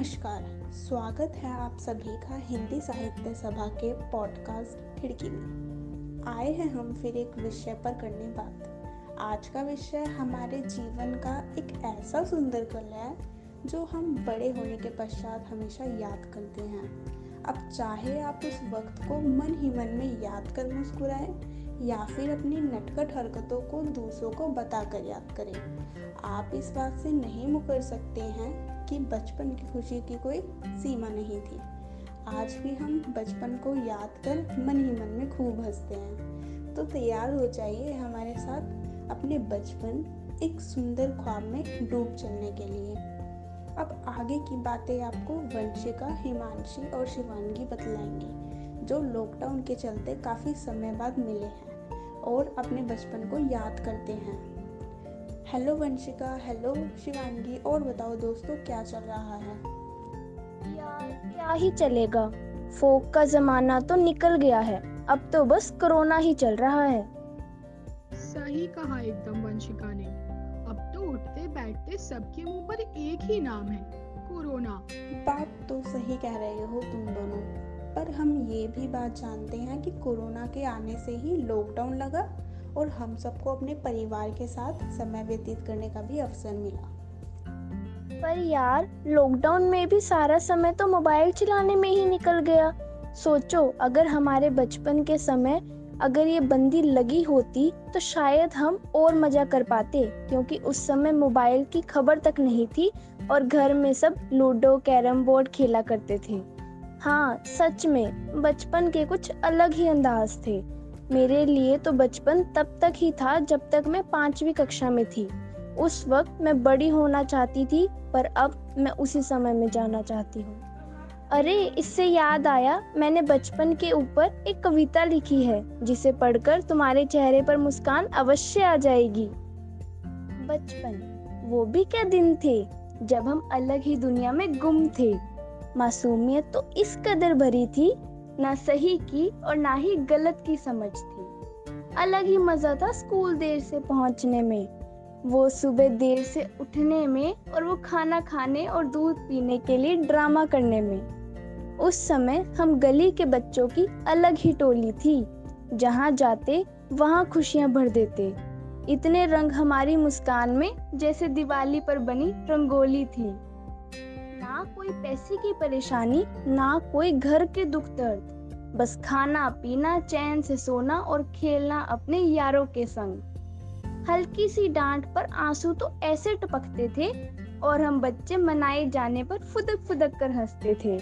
नमस्कार, स्वागत है आप सभी का हिंदी साहित्य सभा के पॉडकास्ट खिड़की में। आए हैं हम फिर एक विषय पर करने बात। आज का विषय हमारे जीवन का एक ऐसा सुंदर कल है, जो हम बड़े होने के पश्चात हमेशा याद करते हैं। अब चाहे आप उस वक्त को मन ही मन में याद कर मुस्कुराएँ, या फिर अपनी नटखट हरकतों को दूसरों को बताकर याद करें। आप इस बात से नहीं मुकर सकते हैं कि बचपन की खुशी की कोई सीमा नहीं थी। आज भी हम बचपन को याद कर मन ही मन में खूब हँसते हैं। तो तैयार हो जाइए हमारे साथ अपने बचपन एक सुंदर ख्वाब में डूब चलने के लिए। अब आगे की बातें आपको वंशिका हिमांशी और शिवानगी बतलाएँगी जो लॉकडाउन के चलते काफ़ी समय बाद मिले हैं और अपने बचपन को याद करते हैं। हेलो वंशिका हेलो शिवानगी और बताओ दोस्तों क्या चल रहा है? यार क्या ही चलेगा। फोक का जमाना तो निकल गया है। अब तो बस कोरोना ही चल रहा है। सही कहा एकदम वंशिका ने। अब तो उठते बैठते सबके मुँह पर एक ही नाम है कोरोना। बात तो सही कह रहे हो तुम दोनों पर हम ये भी बात जानते हैं कि कोरोना के आने से ही लॉकडाउन लगा और हम सबको अपने परिवार के साथ समय व्यतीत करने का भी अवसर मिला। पर यार लॉकडाउन में भी सारा समय तो मोबाइल चलाने में ही निकल गया। सोचो अगर हमारे बचपन के समय अगर ये बंदी लगी होती तो शायद हम और मज़ा कर पाते, क्योंकि उस समय मोबाइल की खबर तक नहीं थी और घर में सब लूडो, कैरम बोर्ड खेला करते थे। हाँ सच में, बचपन के कुछ अलग ही अंदाज थे। मेरे लिए तो बचपन तब तक ही था जब तक मैं पांचवी कक्षा में थी। उस वक्त मैं बड़ी होना चाहती थी, पर अब मैं उसी समय में जाना चाहती हूँ। अरे, इससे याद आया, मैंने बचपन के ऊपर एक कविता लिखी है, जिसे पढ़कर तुम्हारे चेहरे पर मुस्कान अवश्य आ जाएगी। बचपन, वो भी क्या दिन थे, जब हम अलग ही दुनिया में गुम थे। मासूमियत तो इस कदर भरी थी, ना सही की और ना ही गलत की समझ थी। अलग ही मज़ा था स्कूल देर से पहुँचने में। वो सुबह देर से उठने में और वो खाना खाने और दूध पीने के लिए ड्रामा करने में। उस समय हम गली के बच्चों की अलग ही टोली थी। जहाँ जाते, वहाँ खुशियाँ भर देते। इतने रंग हमारी मुस्कान में, जैसे दिवाली पर बनी रंगोली थी। ना कोई पैसे की परेशानी, ना कोई घर के दुख दर्द। बस खाना, पीना, चैन से सोना और खेलना अपने यारों के संग। हल्की सी डांट पर आँसू तो ऐसे टपकते थे और हम बच्चे मनाए जाने पर फुदक फुदक कर हँसते थे।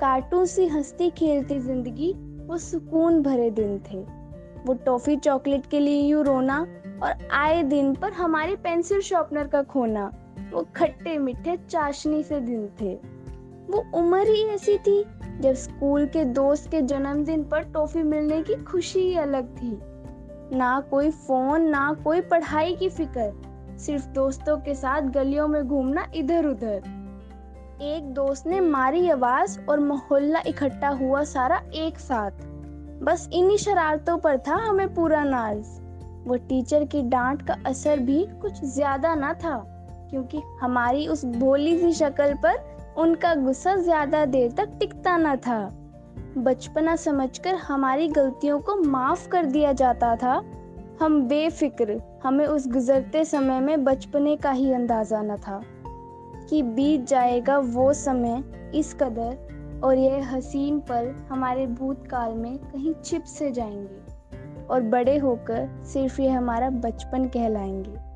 कार्टून सी हंसती खेलती ज़िंदगी वो सुकून भरे दिन थे। वो टॉफी चॉकलेट के लिए यू रोना और आए दिन पर हमारी पेंसिल शॉर्पनर का खोना, वो खट्टे मीठे चाशनी से दिन थे। वो उम्र ही ऐसी थी जब स्कूल के दोस्त के जन्मदिन पर टॉफी मिलने की खुशी ही अलग थी। ना कोई फ़ोन, ना कोई पढ़ाई की फ़िक्र, सिर्फ़ दोस्तों के साथ गलियों में घूमना इधर उधर एक दोस्त ने मारी आवाज़ और मोहल्ला इकट्ठा हुआ सारा एक साथ। बस इन्हीं शरारतों पर था हमें पूरा नाज। वो टीचर की डांट का असर भी कुछ ज़्यादा ना था, क्योंकि हमारी उस भोली सी शक्ल पर उनका गुस्सा ज़्यादा देर तक टिकता ना था। बचपना समझकर हमारी गलतियों को माफ़ कर दिया जाता था। हम बेफिक्र, हमें उस गुजरते समय में बचपने का ही अंदाज़ा न था। कि बीत जाएगा वो समय इस कदर और यह हसीन पल हमारे भूतकाल में कहीं छिप से जाएँगे और बड़े होकर सिर्फ़ ये हमारा बचपन कहलाएँगे।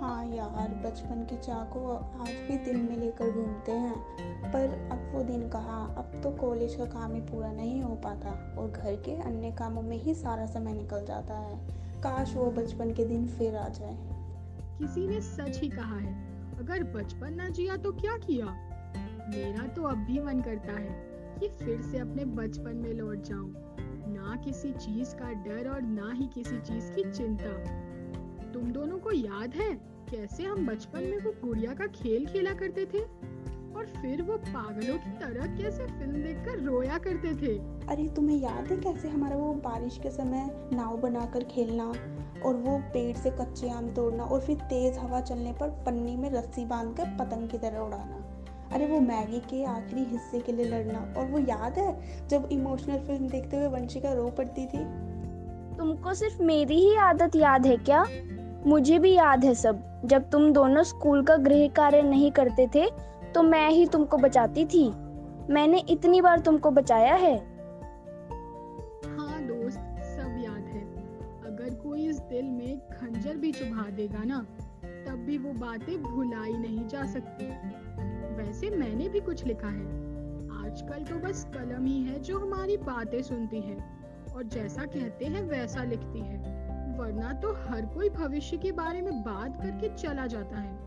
हाँ यार बचपन की चाह को आज भी दिल में लेकर घूमते हैं पर अब वो दिन कहाँ अब तो कॉलेज का काम ही पूरा नहीं हो पाता और घर के अन्य कामों में ही सारा समय निकल जाता है। काश वो बचपन के दिन फिर आ जाए। किसी ने सच ही कहा है अगर बचपन ना जिया तो क्या किया? मेरा तो अब भी मन करता है कि फिर से अपने बचपन में लौट जाऊँ। ना किसी चीज़ का डर और ना ही किसी चीज़ की चिंता। तुम दोनों को याद है कैसे हम बचपन में वो गुड़िया का खेल खेला करते थे? और फिर वो पागलों की तरह कैसे फ़िल्म देखकर रोया करते थे? अरे तुम्हें याद है कैसे हमारा वो बारिश के समय नाव बनाकर खेलना? और वो पेड़ से कच्चे आम तोड़ना और फिर तेज हवा चलने पर पन्नी में रस्सी बाँध कर पतंग की तरह उड़ाना। अरे वो मैगी के आखिरी हिस्से के लिए लड़ना। और वो याद है जब इमोशनल फ़िल्म देखते हुए वंशिका रो पड़ती थी? तुमको सिर्फ़ मेरी ही आदत याद है क्या? मुझे भी याद है सब। जब तुम दोनों स्कूल का गृह कार्य नहीं करते थे तो मैं ही तुमको बचाती थी। मैंने इतनी बार तुमको बचाया है हाँ। भी चुभा देगा ना तब भी वो बातें भुलाई नहीं जा सकती। वैसे मैंने भी कुछ लिखा है। आजकल तो बस कलम ही है जो हमारी बातें सुनती है और जैसा कहते हैं वैसा लिखती है। वरना तो हर कोई भविष्य के बारे में बात करके चला जाता है।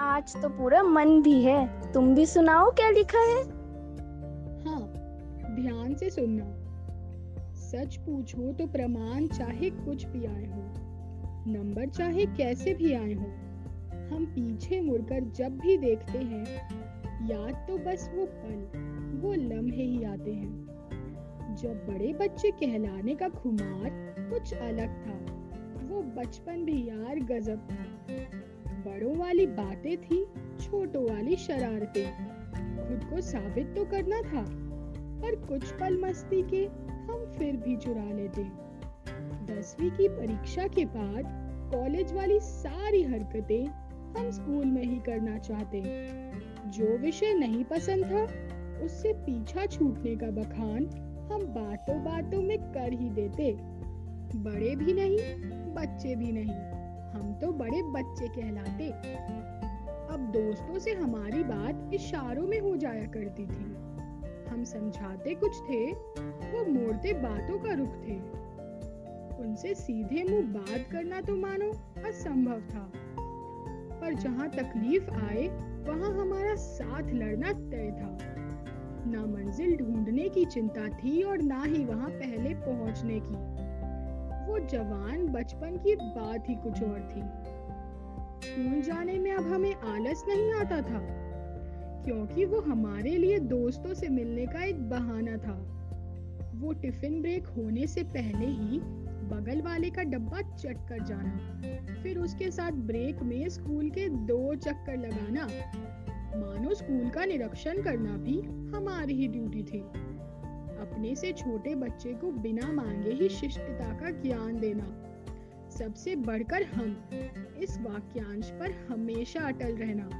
आज तो पूरा मन भी है। तुम भी सुनाओ क्या लिखा है? हाँ ध्यान से सुनना। सच पूछो तो प्रमाण चाहे कुछ भी आए हो। नंबर चाहे कैसे भी आए हो, हम पीछे मुड़कर जब भी देखते हैं, याद तो बस वो पल, वो लम्हे ही आते हैं। जब बड़े बच्चे कहलाने का खुमार कुछ अलग था, वो बचपन भी यार गजब था। बड़ों वाली बातें थी, छोटों वाली शरारतें। खुद को साबित तो करना था, पर कुछ पल मस्ती के हम फिर भी चुरा लेते। दसवीं की परीक्षा के बाद कॉलेज वाली सारी हरकतें हम स्कूल में ही करना चाहते जो विषय नहीं पसंद था, उससे पीछा छूटने का बखान हम बातों बातों में कर ही देते। बड़े भी नहीं, बच्चे भी नहीं, हम तो बड़े बच्चे कहलाते। अब दोस्तों से हमारी बात इशारों में हो जाया करती थी। हम समझाते कुछ थे, वो मोड़ते बातों का रुख थे। उनसे सीधे मुँह बात करना तो मानो असंभव था। पर जहाँ तकलीफ़ आए, वहाँ हमारा साथ लड़ना तय था। ना मंजिल ढूँढने की चिंता थी और ना ही वहाँ पहले पहुँचने की। वो जवान बचपन की बात ही कुछ और थी। स्कूल जाने में अब हमें आलस नहीं आता था, क्योंकि वो हमारे लिए दोस्तों से मिलने का एक बहाना था। वो टिफ़िन ब्रेक होने से पहले ही बगल वाले का डब्बा चट कर जाना, फिर उसके साथ ब्रेक में स्कूल के दो चक्कर लगाना। मानो स्कूल का निरीक्षण करना भी हमारी ही ड्यूटी थी। अपने से छोटे बच्चे को बिना मांगे ही शिष्टता का ज्ञान देना। सबसे बढ़कर हम, इस वाक्यांश पर हमेशा अटल रहना।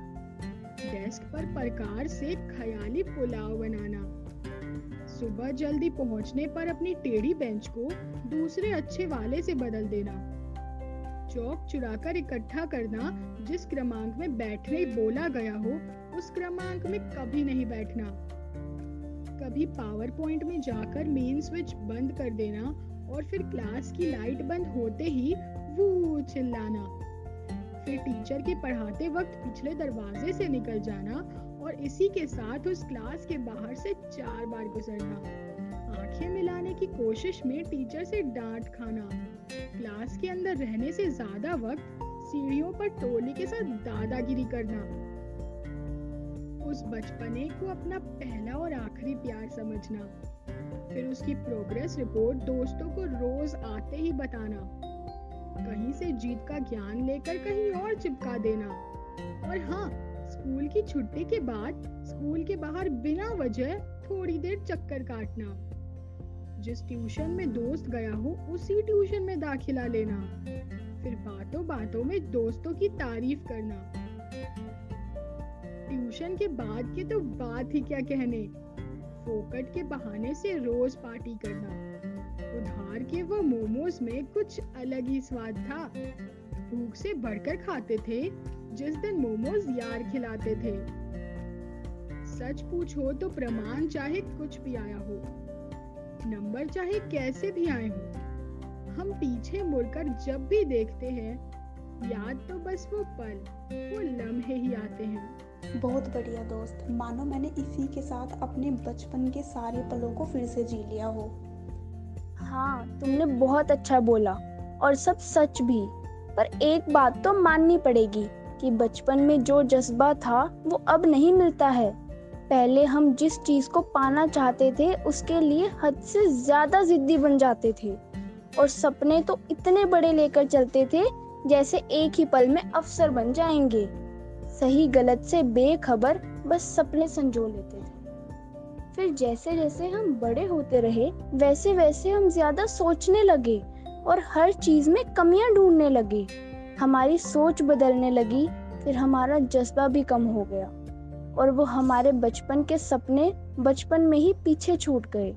डेस्क पर प्रकार से ख्याली पुलाव बनाना। सुबह जल्दी पहुँचने पर अपनी टेढ़ी बेंच को दूसरे अच्छे वाले से बदल देना। चौक चुराकर इकट्ठा करना जिस क्रमांक में बैठने बोला गया हो, उस क्रमांक में कभी नहीं बैठना। कभी पावर पॉइंट में जाकर मेन स्विच बंद कर देना और फिर क्लास की लाइट बंद होते ही वो चिल्लाना। फिर टीचर के पढ़ाते वक्त पिछले दरवाजे से निकल जाना और इसी के साथ उस क्लास के बाहर से चार बार गुजरना। आँखें मिलाने की कोशिश में टीचर से डांट खाना। क्लास के अंदर रहने से ज़्यादा वक्त सीढ़ियों पर टोली के साथ दादागिरी करना। उस बचपने को अपना पहला और आखिरी प्यार समझना। फिर उसकी प्रोग्रेस रिपोर्ट दोस्तों को रोज आते ही बताना। कहीं से जीत का ज्ञान लेकर कहीं और चिपका देना। और हाँ स्कूल की छुट्टी के बाद स्कूल के बाहर बिना वजह थोड़ी देर चक्कर काटना। जिस ट्यूशन में दोस्त गया हो, उसी ट्यूशन में दाखिला लेना। फिर बातों बातों में दोस्तों की तारीफ़ करना। ट्यूशन के बाद की तो बात ही क्या कहने? फोकट के बहाने से रोज पार्टी करना। उधार के वो मोमोज में कुछ अलग ही स्वाद था। भूख से बढ़कर खाते थे, जिस दिन मोमोज यार खिलाते थे। सच पूछो तो प्रमाण चाहे कुछ भी आया हो, नंबर चाहे कैसे भी आए हो, हम पीछे मुड़कर जब भी देखते हैं, याद तो बस वो पल, वो लम्हे ही आते हैं। बहुत बढ़िया दोस्त, मानो मैंने इसी के साथ अपने बचपन के सारे पलों को फिर से जी लिया हो। हाँ तुमने बहुत अच्छा बोला और सब सच भी। पर एक बात तो माननी पड़ेगी कि बचपन में जो जज्बा था, वो अब नहीं मिलता है। पहले हम जिस चीज़ को पाना चाहते थे, उसके लिए हद से ज़्यादा जिद्दी बन जाते थे। और सपने तो इतने बड़े लेकर चलते थे, जैसे एक ही पल में अफसर बन जाएँगे। सही गलत से बेखबर बस सपने संजो लेते थे। फिर जैसे जैसे हम बड़े होते रहे, वैसे वैसे हम ज़्यादा सोचने लगे और हर चीज़ में कमियाँ ढूँढने लगे। हमारी सोच बदलने लगी, फिर हमारा जज्बा भी कम हो गया और वो हमारे बचपन के सपने बचपन में ही पीछे छूट गए।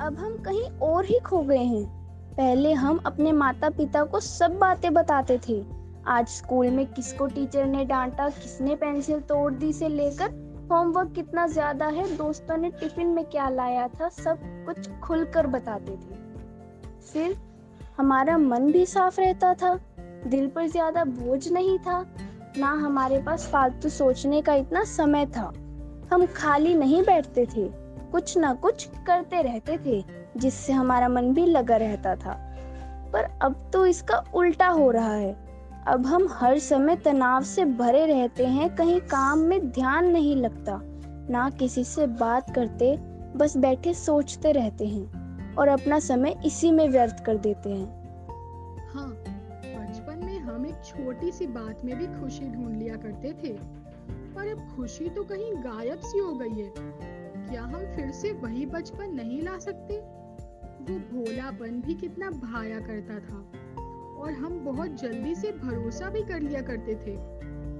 अब हम कहीं और ही खो गए हैं। पहले हम अपने माता पिता को सब बातें बताते थे। आज स्कूल में किसको टीचर ने डांटा, किसने पेंसिल तोड़ दी से लेकर होमवर्क कितना ज़्यादा है? दोस्तों ने टिफ़िन में क्या लाया था? सब कुछ खुलकर बताते थे। फिर हमारा मन भी साफ़ रहता था। दिल पर ज़्यादा बोझ नहीं था। ना हमारे पास फालतू सोचने का इतना समय था। हम खाली नहीं बैठते थे। कुछ ना कुछ करते रहते थे, जिससे हमारा मन भी लगा रहता था। पर अब तो इसका उल्टा हो रहा है। अब हम हर समय तनाव से भरे रहते हैं, कहीं काम में ध्यान नहीं लगता, ना किसी से बात करते, बस बैठे सोचते रहते हैं और अपना समय इसी में व्यर्थ कर देते हैं। हाँ बचपन में हम एक छोटी सी बात में भी खुशी ढूंढ लिया करते थे, पर अब खुशी तो कहीं गायब सी हो गई है। क्या हम फिर से वही बचपन नहीं ला सकते? वो भोलापन भी कितना भाया करता था। और हम बहुत जल्दी से भरोसा भी कर लिया करते थे।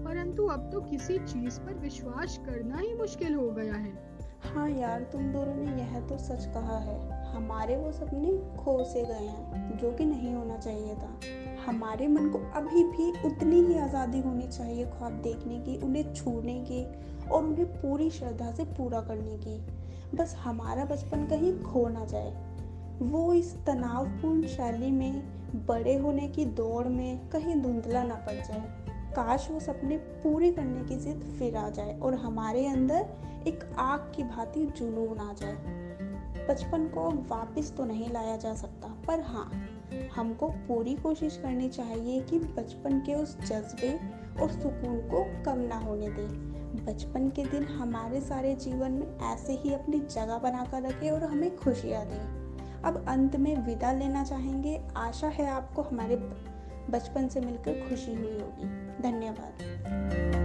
परंतु अब तो किसी चीज़ पर विश्वास करना ही मुश्किल हो गया है। हाँ यार, तुम दोनों ने यह तो सच कहा है। हमारे वो सपने खो से गए हैं, जो कि नहीं होना चाहिए था। हमारे मन को अभी भी उतनी ही आज़ादी होनी चाहिए ख्वाब देखने की, उन्हें छूने की और उन्हें पूरी श्रद्धा से पूरा करने की। बस हमारा बचपन कहीं खो ना जाए। वो इस तनावपूर्ण शैली में बड़े होने की दौड़ में कहीं धुंधला ना पड़ जाए। काश वो सपने पूरे करने की जिद फिर आ जाए और हमारे अंदर एक आग की भांति जुनून आ जाए। बचपन को वापस तो नहीं लाया जा सकता, पर हाँ हमको पूरी कोशिश करनी चाहिए कि बचपन के उस जज्बे और सुकून को कम ना होने दें। बचपन के दिन हमारे सारे जीवन में ऐसे ही अपनी जगह बनाकर रखें और हमें खुशियाँ दें। अब अंत में विदा लेना चाहेंगे। आशा है आपको हमारे बचपन से मिलकर खुशी हुई होगी। धन्यवाद।